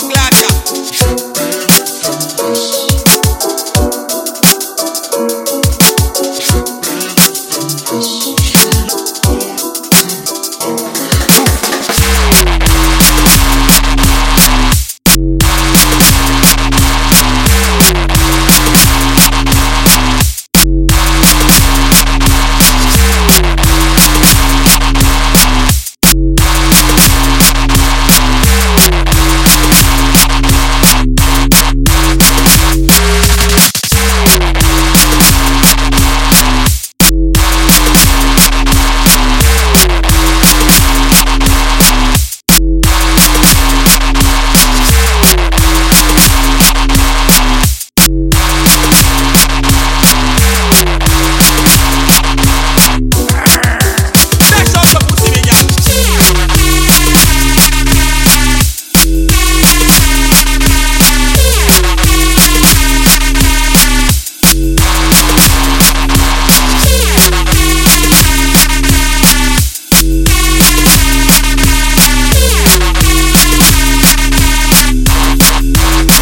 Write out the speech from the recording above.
Fuck